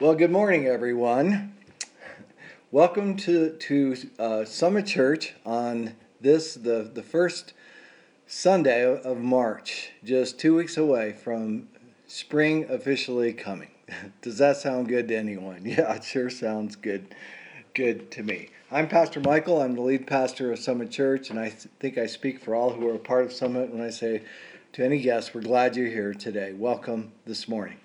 Well, good morning, everyone. Welcome to to uh, Summit Church on this the the first Sunday of March, just two weeks away from spring officially coming. Does that sound good to anyone? Yeah, it sure sounds good. Good to me. I'm Pastor Michael. I'm the lead pastor of Summit Church, and I th- think I speak for all who are a part of Summit when I say to any guests, we're glad you're here today. Welcome this morning.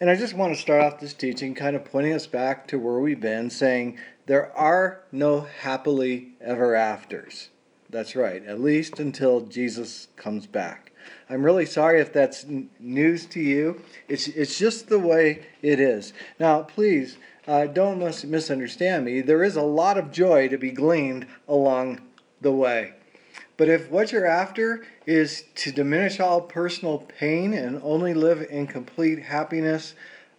And I just want to start off this teaching kind of pointing us back to where we've been, saying there are no happily ever afters. That's right, at least until Jesus comes back. I'm really sorry if that's news to you. It's, it's just the way it is. Now, please uh, don't mis- misunderstand me. There is a lot of joy to be gleaned along the way. But if what you're after is to diminish all personal pain and only live in complete happiness,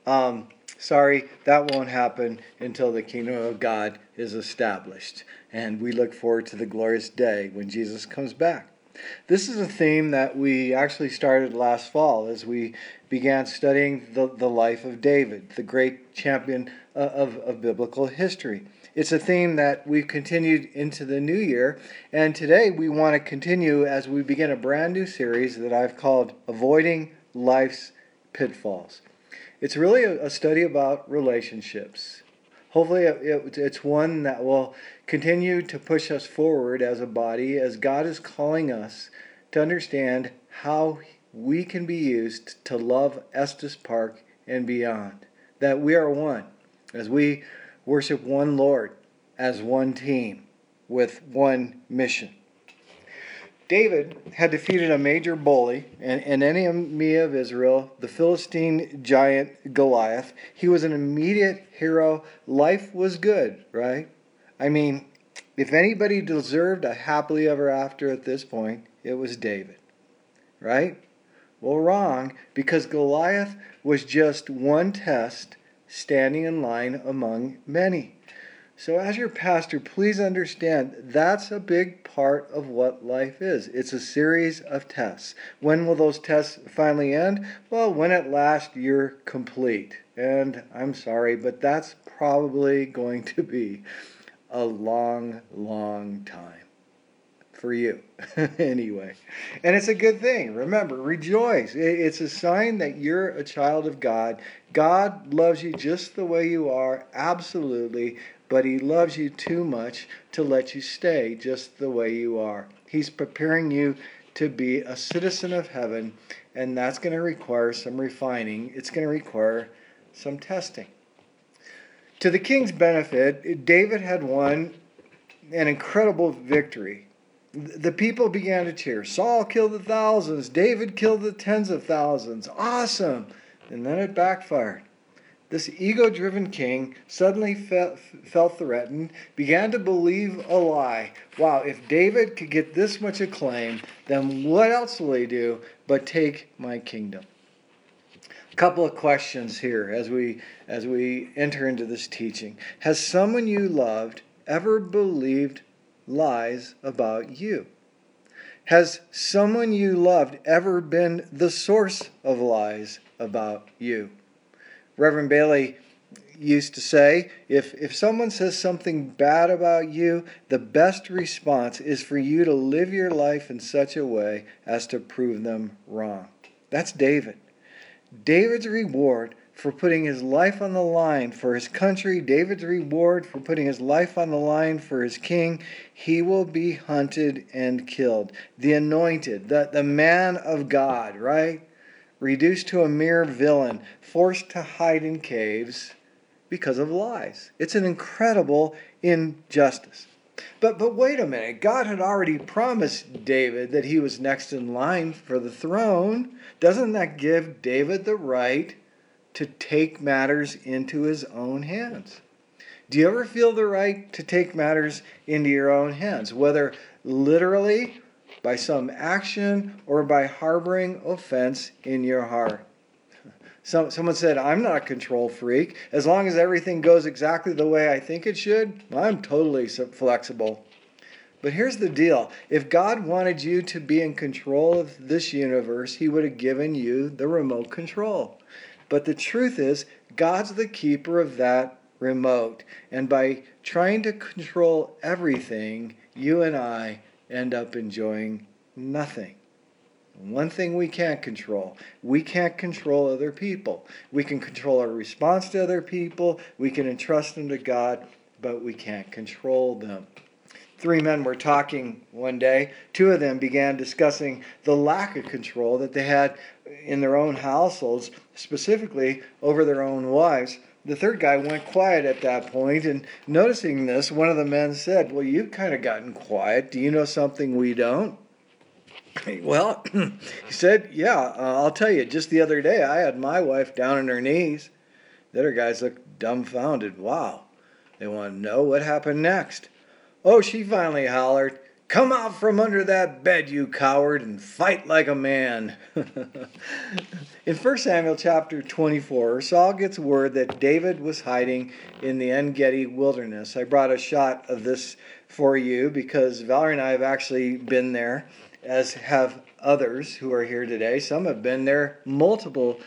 um, sorry, that won't happen until the kingdom of God is established. And we look forward to the glorious day when Jesus comes back. This is a theme that we actually started last fall as we began studying the, the life of David, the great champion uh, of, of biblical history. It's a theme that we've continued into the new year, and today we want to continue as we begin a brand new series that I've called Avoiding Life's Pitfalls. It's really a, study about relationships. Hopefully, it's one that will continue to push us forward as a body as God is calling us to understand how we can be used to love Estes Park and beyond. That we are one. As we worship one Lord as one team with one mission. David had defeated a major bully, an, an enemy of Israel, the Philistine giant Goliath. He was an immediate hero. Life was good, right? I mean, if anybody deserved a happily ever after at this point, it was David, right? Well, wrong, because Goliath was just one test standing in line among many. So, as your pastor, please understand that's a big part of what life is. It's a series of tests. When will those tests finally end? Well, when at last you're complete. And I'm sorry, but that's probably going to be a long, long time for you anyway. And it's a good thing. Remember, rejoice. It's a sign that you're a child of God. God loves you just the way you are, absolutely, but He loves you too much to let you stay just the way you are. He's preparing you to be a citizen of heaven, and that's going to require some refining, it's going to require some testing. To the king's benefit, David had won an incredible victory the people began to cheer. Saul killed the thousands, David killed the tens of thousands. Awesome! And then it backfired. This ego driven king suddenly felt, felt threatened, began to believe a lie. Wow, if David could get this much acclaim, then what else will he do but take my kingdom? A couple of questions here as we as we enter into this teaching. Has someone you loved ever believed lies about you? Has someone you loved ever been the source of lies about you? Reverend Bailey used to say if, if someone says something bad about you, the best response is for you to live your life in such a way as to prove them wrong. That's David. David's reward for putting his life on the line for his country, David's reward for putting his life on the line for his king, he will be hunted and killed. The anointed, the, the man of God, right? Reduced to a mere villain, forced to hide in caves because of lies. It's an incredible injustice. But but wait a minute. God had already promised David that he was next in line for the throne. Doesn't that give David the right to take matters into his own hands. Do you ever feel the right to take matters into your own hands, whether literally by some action or by harboring offense in your heart? Some, someone said, I'm not a control freak. As long as everything goes exactly the way I think it should, I'm totally flexible. But here's the deal if God wanted you to be in control of this universe, He would have given you the remote control. But the truth is, God's the keeper of that remote. And by trying to control everything, you and I end up enjoying nothing. One thing we can't control we can't control other people. We can control our response to other people, we can entrust them to God, but we can't control them. Three men were talking one day. Two of them began discussing the lack of control that they had in their own households, specifically over their own wives. The third guy went quiet at that point. and noticing this, one of the men said, Well, you've kind of gotten quiet. Do you know something we don't? Well, he said, Yeah, uh, I'll tell you. Just the other day, I had my wife down on her knees. The other guys looked dumbfounded. Wow. They want to know what happened next. Oh, she finally hollered, Come out from under that bed, you coward, and fight like a man. in 1 Samuel chapter 24, Saul gets word that David was hiding in the En Gedi wilderness. I brought a shot of this for you because Valerie and I have actually been there as have others who are here today. Some have been there multiple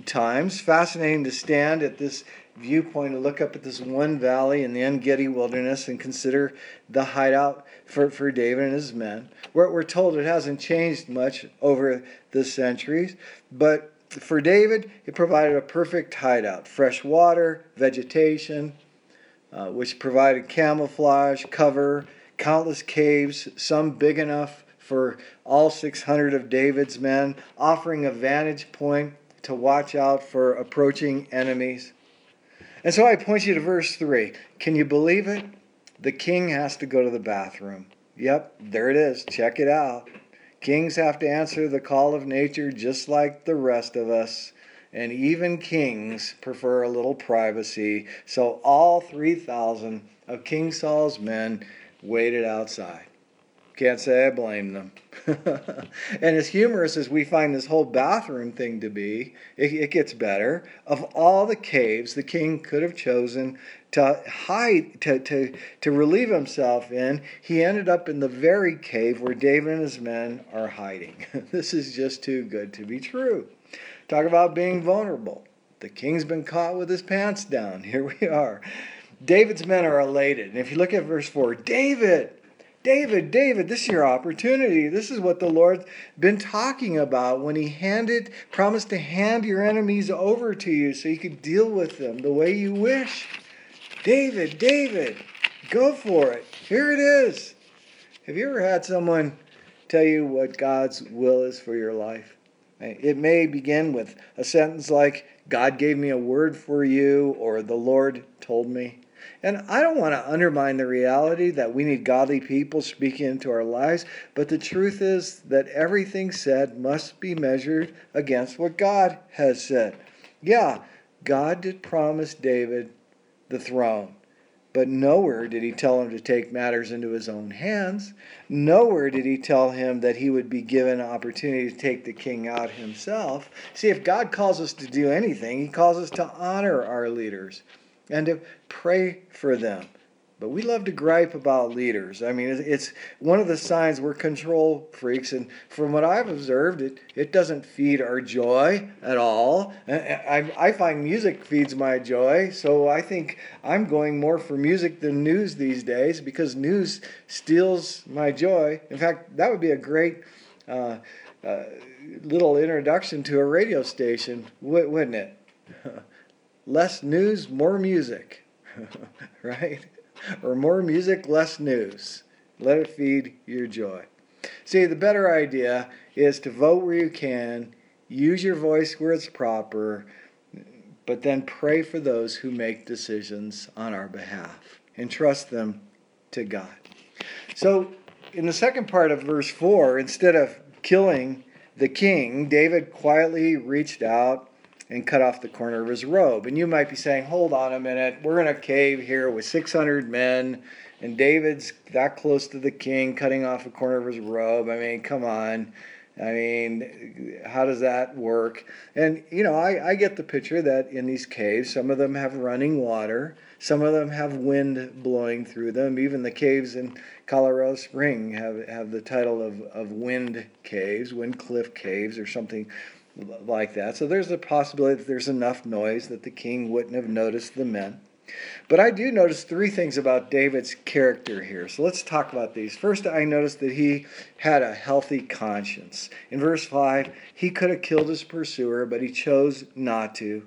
times. Fascinating to stand at this viewpoint and look up at this one valley in the En Gedi wilderness and consider the hideout for, for David and his men. We're, we're told it hasn't changed much over the centuries, but for David, it provided a perfect hideout fresh water, vegetation, uh, which provided camouflage, cover, countless caves, some big enough for all 600 of David's men, offering a vantage point to watch out for approaching enemies. And so I point you to verse 3. Can you believe it? The king has to go to the bathroom. Yep, there it is. Check it out. Kings have to answer the call of nature just like the rest of us. And even kings prefer a little privacy. So all 3,000 of King Saul's men waited outside. Can't say I blame them. and as humorous as we find this whole bathroom thing to be, it, it, gets better. Of all the caves the king could have chosen to hide, to, to, to relieve himself in, he ended up in the very cave where David and his men are hiding. this is just too good to be true. Talk about being vulnerable. The king's been caught with his pants down. Here we are. David's men are elated. And if you look at verse 4, David, David, David, this is your opportunity. This is what the Lord's been talking about when He handed, promised to hand your enemies over to you so you could deal with them the way you wish. David, David, go for it. Here it is. Have you ever had someone tell you what God's will is for your life? It may begin with a sentence like, God gave me a word for you, or the Lord told me. And I don't want to undermine the reality that we need godly people speaking into our lives, but the truth is that everything said must be measured against what God has said. Yeah, God did promise David the throne. But nowhere did he tell him to take matters into his own hands. Nowhere did he tell him that he would be given an opportunity to take the king out himself. See, if God calls us to do anything, he calls us to honor our leaders and to pray for them. But we love to gripe about leaders. I mean, it's one of the signs we're control freaks. And from what I've observed, it, it doesn't feed our joy at all. I, I find music feeds my joy. So I think I'm going more for music than news these days because news steals my joy. In fact, that would be a great uh, uh, little introduction to a radio station, wouldn't it? less news, more music, right? Or more music, less news. Let it feed your joy. See, the better idea is to vote where you can, use your voice where it's proper, but then pray for those who make decisions on our behalf and trust them to God. So, in the second part of verse 4, instead of killing the king, David quietly reached out and cut off the corner of his robe. And you might be saying, hold on a minute, we're in a cave here with 600 men, and David's that close to the king, cutting off a corner of his robe. I mean, come on. I mean, how does that work? And, you know, I, I get the picture that in these caves, some of them have running water, some of them have wind blowing through them. Even the caves in Colorado Spring have, have the title of, of wind caves, wind cliff caves, or something like that. So there's a possibility that there's enough noise that the king wouldn't have noticed the men. But I do notice three things about David's character here. So let's talk about these. First, I noticed that he had a healthy conscience. In verse 5, he could have killed his pursuer, but he chose not to.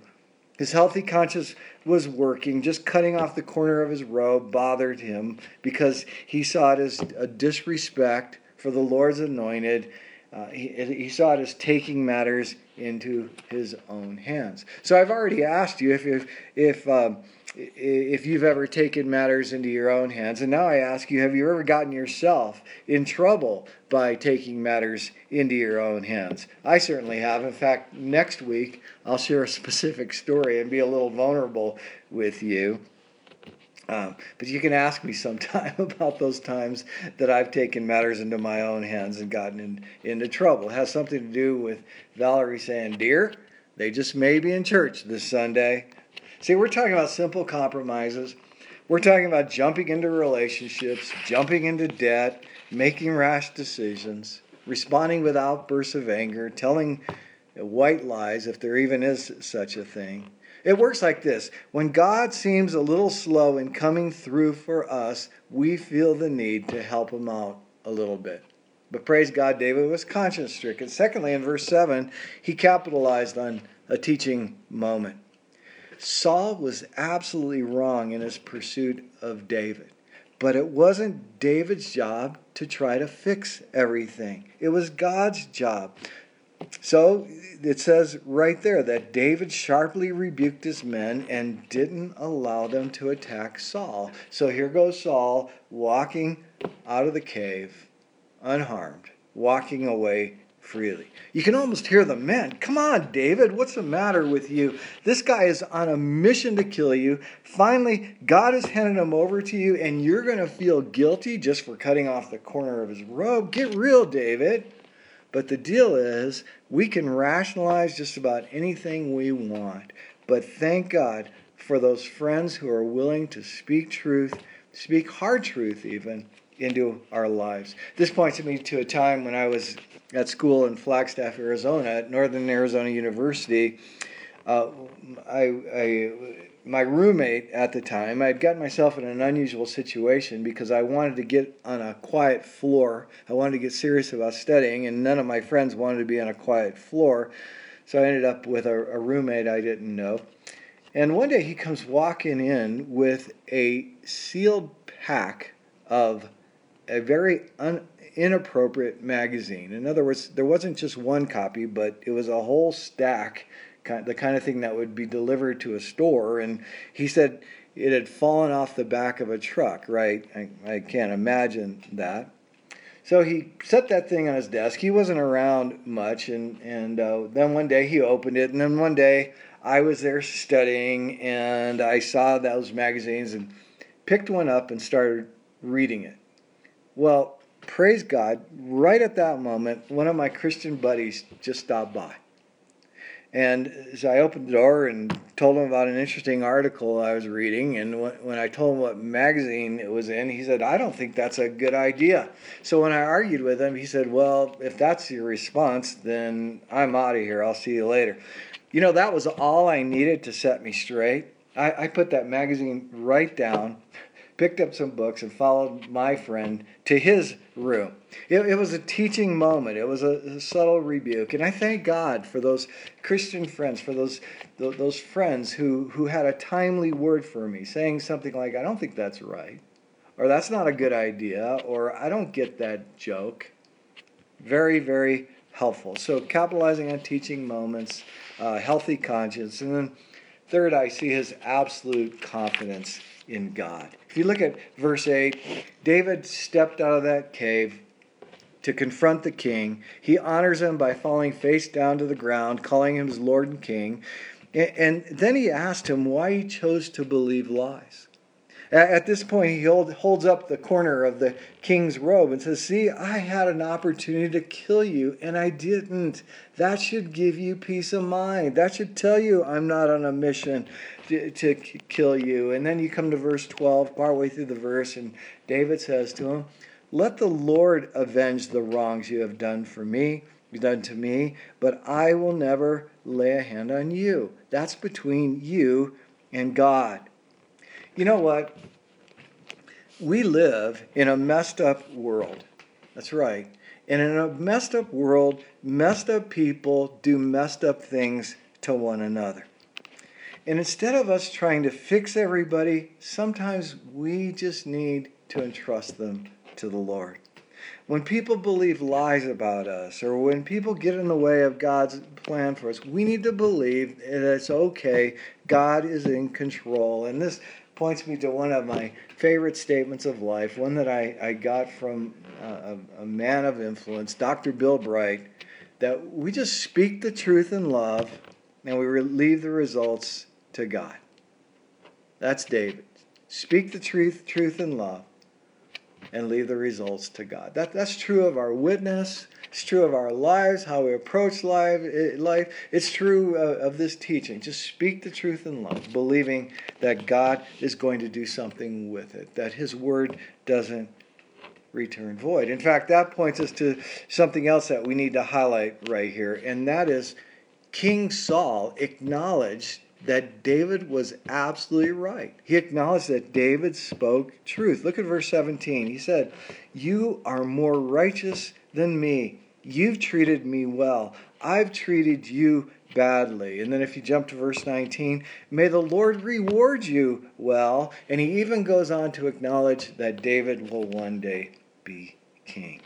His healthy conscience was working. Just cutting off the corner of his robe bothered him because he saw it as a disrespect for the Lord's anointed. Uh, he, he saw it as taking matters into his own hands. So I've already asked you if if if, um, if you've ever taken matters into your own hands, and now I ask you, have you ever gotten yourself in trouble by taking matters into your own hands? I certainly have. In fact, next week I'll share a specific story and be a little vulnerable with you. Um, but you can ask me sometime about those times that I've taken matters into my own hands and gotten in, into trouble. It has something to do with Valerie saying, Dear, they just may be in church this Sunday. See, we're talking about simple compromises. We're talking about jumping into relationships, jumping into debt, making rash decisions, responding with outbursts of anger, telling white lies, if there even is such a thing it works like this when God seems a little slow in coming through for us, we feel the need to help him out a little bit. But praise God, David was conscience stricken. Secondly, in verse 7, he capitalized on a teaching moment. Saul was absolutely wrong in his pursuit of David. But it wasn't David's job to try to fix everything. It was God's job. So it says right there that David sharply rebuked his men and didn't allow them to attack Saul. So here goes Saul walking out of the cave unharmed, walking away freely. You can almost hear the men. Come on, David, what's the matter with you? This guy is on a mission to kill you. Finally, God has handed him over to you, and you're going to feel guilty just for cutting off the corner of his robe. Get real, David. But the deal is, we can rationalize just about anything we want. But thank God for those friends who are willing to speak truth, speak hard truth even, into our lives. This points me to a time when I was at school in Flagstaff, Arizona, at Northern Arizona University. Uh, I, I my roommate at the time, I had gotten myself in an unusual situation because I wanted to get on a quiet floor. I wanted to get serious about studying, and none of my friends wanted to be on a quiet floor. So I ended up with a, a roommate I didn't know. And one day he comes walking in with a sealed pack of a very un, inappropriate magazine. In other words, there wasn't just one copy, but it was a whole stack the kind of thing that would be delivered to a store. And he said it had fallen off the back of a truck, right? I, I can't imagine that. So he set that thing on his desk. He wasn't around much, and and uh, then one day he opened it, and then one day I was there studying, and I saw those magazines and picked one up and started reading it. Well, praise God! Right at that moment, one of my Christian buddies just stopped by, and so I opened the door and told him about an interesting article I was reading. And when I told him what magazine it was in, he said, I don't think that's a good idea. So when I argued with him, he said, Well, if that's your response, then I'm out of here. I'll see you later. You know, that was all I needed to set me straight. I, I put that magazine right down, picked up some books, and followed my friend to his room. It, it was a teaching moment. It was a, a, subtle rebuke, and I thank God for those Christian friends, for those those friends who who had a timely word for me, saying something like, "I don't think that's right," or "That's not a good idea," or "I don't get that joke." Very very helpful. So capitalizing on teaching moments, uh, healthy conscience, and then third, I see his absolute confidence in God. If you look at verse 8, David stepped out of that cave to confront the king. He honors him by falling face down to the ground, calling him his Lord and King. And then he asked him why he chose to believe lies. At this point, he hold, holds up the corner of the king's robe and says, See, I had an opportunity to kill you, and I didn't. That should give you peace of mind. That should tell you I'm not on a mission to, to kill you. And then you come to verse 12, partway through the verse, and David says to him, Let the Lord avenge the wrongs you have done for me. done to me, but I will never lay a hand on you. That's between you and God. You know what? We live in a messed up world. That's right. And in a messed up world, messed up people do messed up things to one another. And instead of us trying to fix everybody, sometimes we just need to entrust them to the Lord. When people believe lies about us, or when people get in the way of God's plan for us, we need to believe that it's okay. God is in control. And this points me to one of my favorite statements of life, one that I, I got from uh, a, a man of influence, Dr. Bill Bright, that we just speak the truth in love and we leave the results to God. That's David. Speak the truth, truth in love, and leave the results to God. That, that's true of our witness. It's true of our lives, how we approach life. life. It's true uh, of this teaching. Just speak the truth in love, believing that God is going to do something with it, that His word doesn't return void. In fact, that points us to something else that we need to highlight right here, and that is King Saul acknowledged that David was absolutely right. He acknowledged that David spoke truth. Look at verse 17. He said, You are more righteous than me. You've treated me well. I've treated you badly. And then if you jump to verse 19, may the Lord reward you well. And he even goes on to acknowledge that David will one day be king.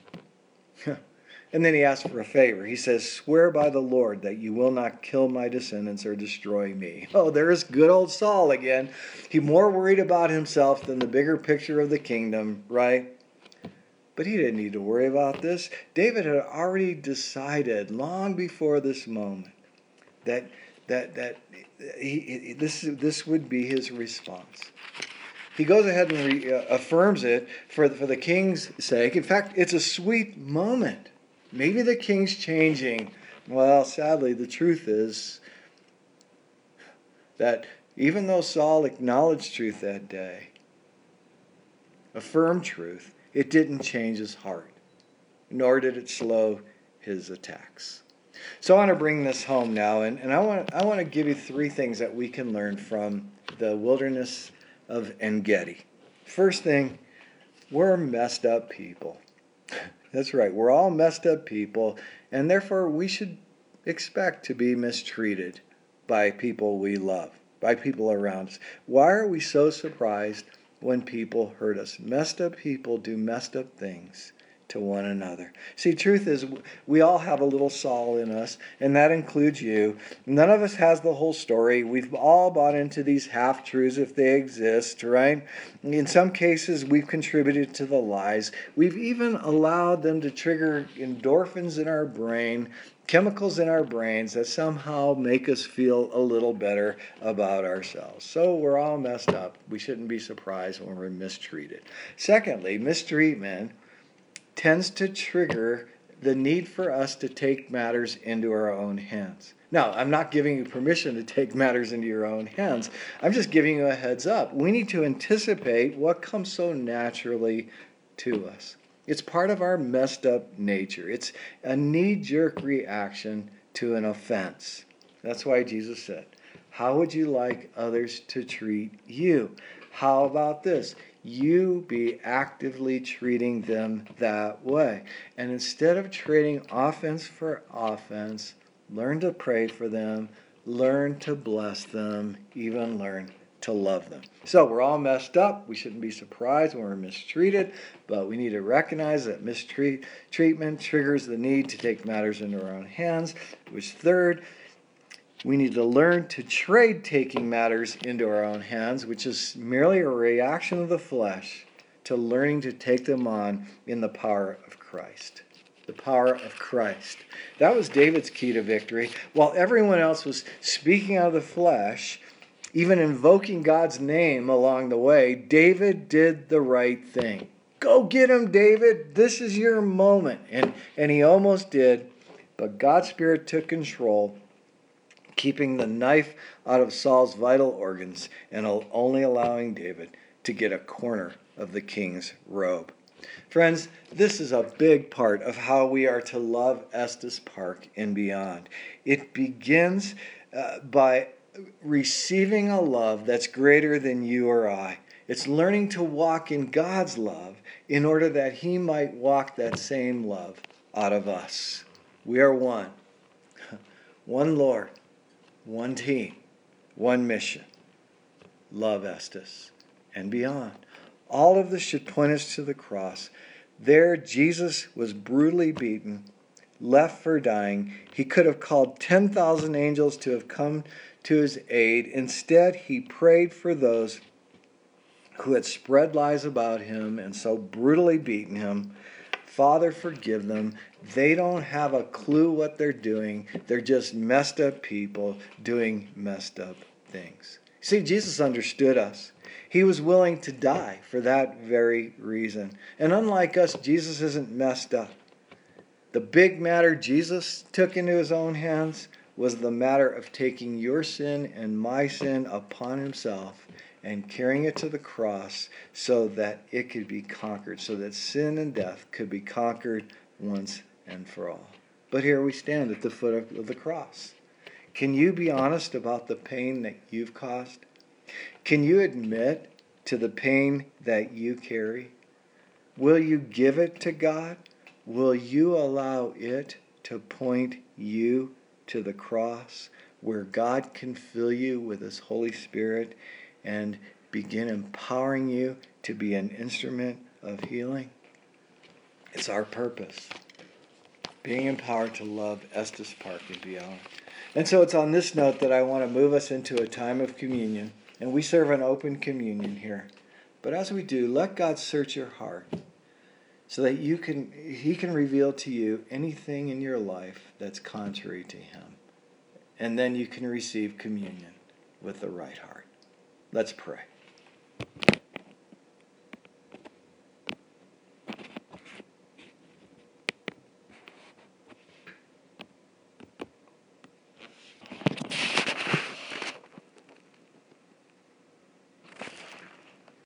And then he asks for a favor. He says, Swear by the Lord that you will not kill my descendants or destroy me. Oh, there's good old Saul again. He more worried about himself than the bigger picture of the kingdom, right? But he didn't need to worry about this. David had already decided long before this moment that that that he, this this would be his response. He goes ahead and re, uh, affirms it for the, for the king's sake. In fact, it's a sweet moment. Maybe the king's changing. Well, sadly, the truth is that even though Saul acknowledged truth that day, affirmed truth, it didn't change his heart, nor did it slow his attacks. So I want to bring this home now, and, and I, want, I want to give you three things that we can learn from the wilderness of Engedi. First thing, we're messed up people. That's right. We're all messed up people, and therefore we should expect to be mistreated by people we love, by people around us. Why are we so surprised when people hurt us? Messed up people do messed up things to one another. See, truth is, we all have a little Saul in us, and that includes you. None of us has the whole story. We've all bought into these half truths if they exist, right? In some cases, we've contributed to the lies. We've even allowed them to trigger endorphins in our brain. Chemicals in our brains that somehow make us feel a little better about ourselves. So we're all messed up. We shouldn't be surprised when we're mistreated. Secondly, mistreatment tends to trigger the need for us to take matters into our own hands. Now, I'm not giving you permission to take matters into your own hands. I'm just giving you a heads up. We need to anticipate what comes so naturally to us. It's part of our messed up nature. It's a knee jerk reaction to an offense. That's why Jesus said, How would you like others to treat you? How about this? You be actively treating them that way. And instead of trading offense for offense, learn to pray for them, learn to bless them, even learn to love them. So we're all messed up. We shouldn't be surprised when we're mistreated, but we need to recognize that mistreatment triggers the need to take matters into our own hands. Which, third, we need to learn to trade taking matters into our own hands, which is merely a reaction of the flesh to learning to take them on in the power of Christ. The power of Christ. That was David's key to victory. While everyone else was speaking out of the flesh, even invoking God's name along the way, David did the right thing. Go get him, David. This is your moment. And, and he almost did, but God's Spirit took control keeping the knife out of Saul's vital organs and only allowing David to get a corner of the king's robe. Friends, this is a big part of how we are to love Estes Park and beyond. It begins uh, by receiving a love that's greater than you or I. It's learning to walk in God's love in order that He might walk that same love out of us. We are one. One Lord, one team, one mission. Love Estes and beyond. All of this should point us to the cross. There, Jesus was brutally beaten, left for dying. He could have called 10,000 angels to have come to his aid. Instead, he prayed for those who had spread lies about him and so brutally beaten him. Father, forgive them. They don't have a clue what they're doing. They're just messed up people doing messed up things. See, Jesus understood us. He was willing to die for that very reason. And unlike us, Jesus isn't messed up. The big matter Jesus took into his own hands was the matter of taking your sin and my sin upon himself and carrying it to the cross so that it could be conquered, so that sin and death could be conquered once and for all. But here we stand at the foot of the cross. Can you be honest about the pain that you've caused? Can you admit to the pain that you carry? Will you give it to God? Will you allow it to point you to the cross where God can fill you with His Holy Spirit and begin empowering you to be an instrument of healing? It's our purpose. Being empowered to love Estes Park and beyond. And so it's on this note that I want to move us into a time of communion. And we serve an open communion here. But as we do, let God search your heart so that you can he can reveal to you anything in your life that's contrary to him. And then you can receive communion with the right heart. Let's pray.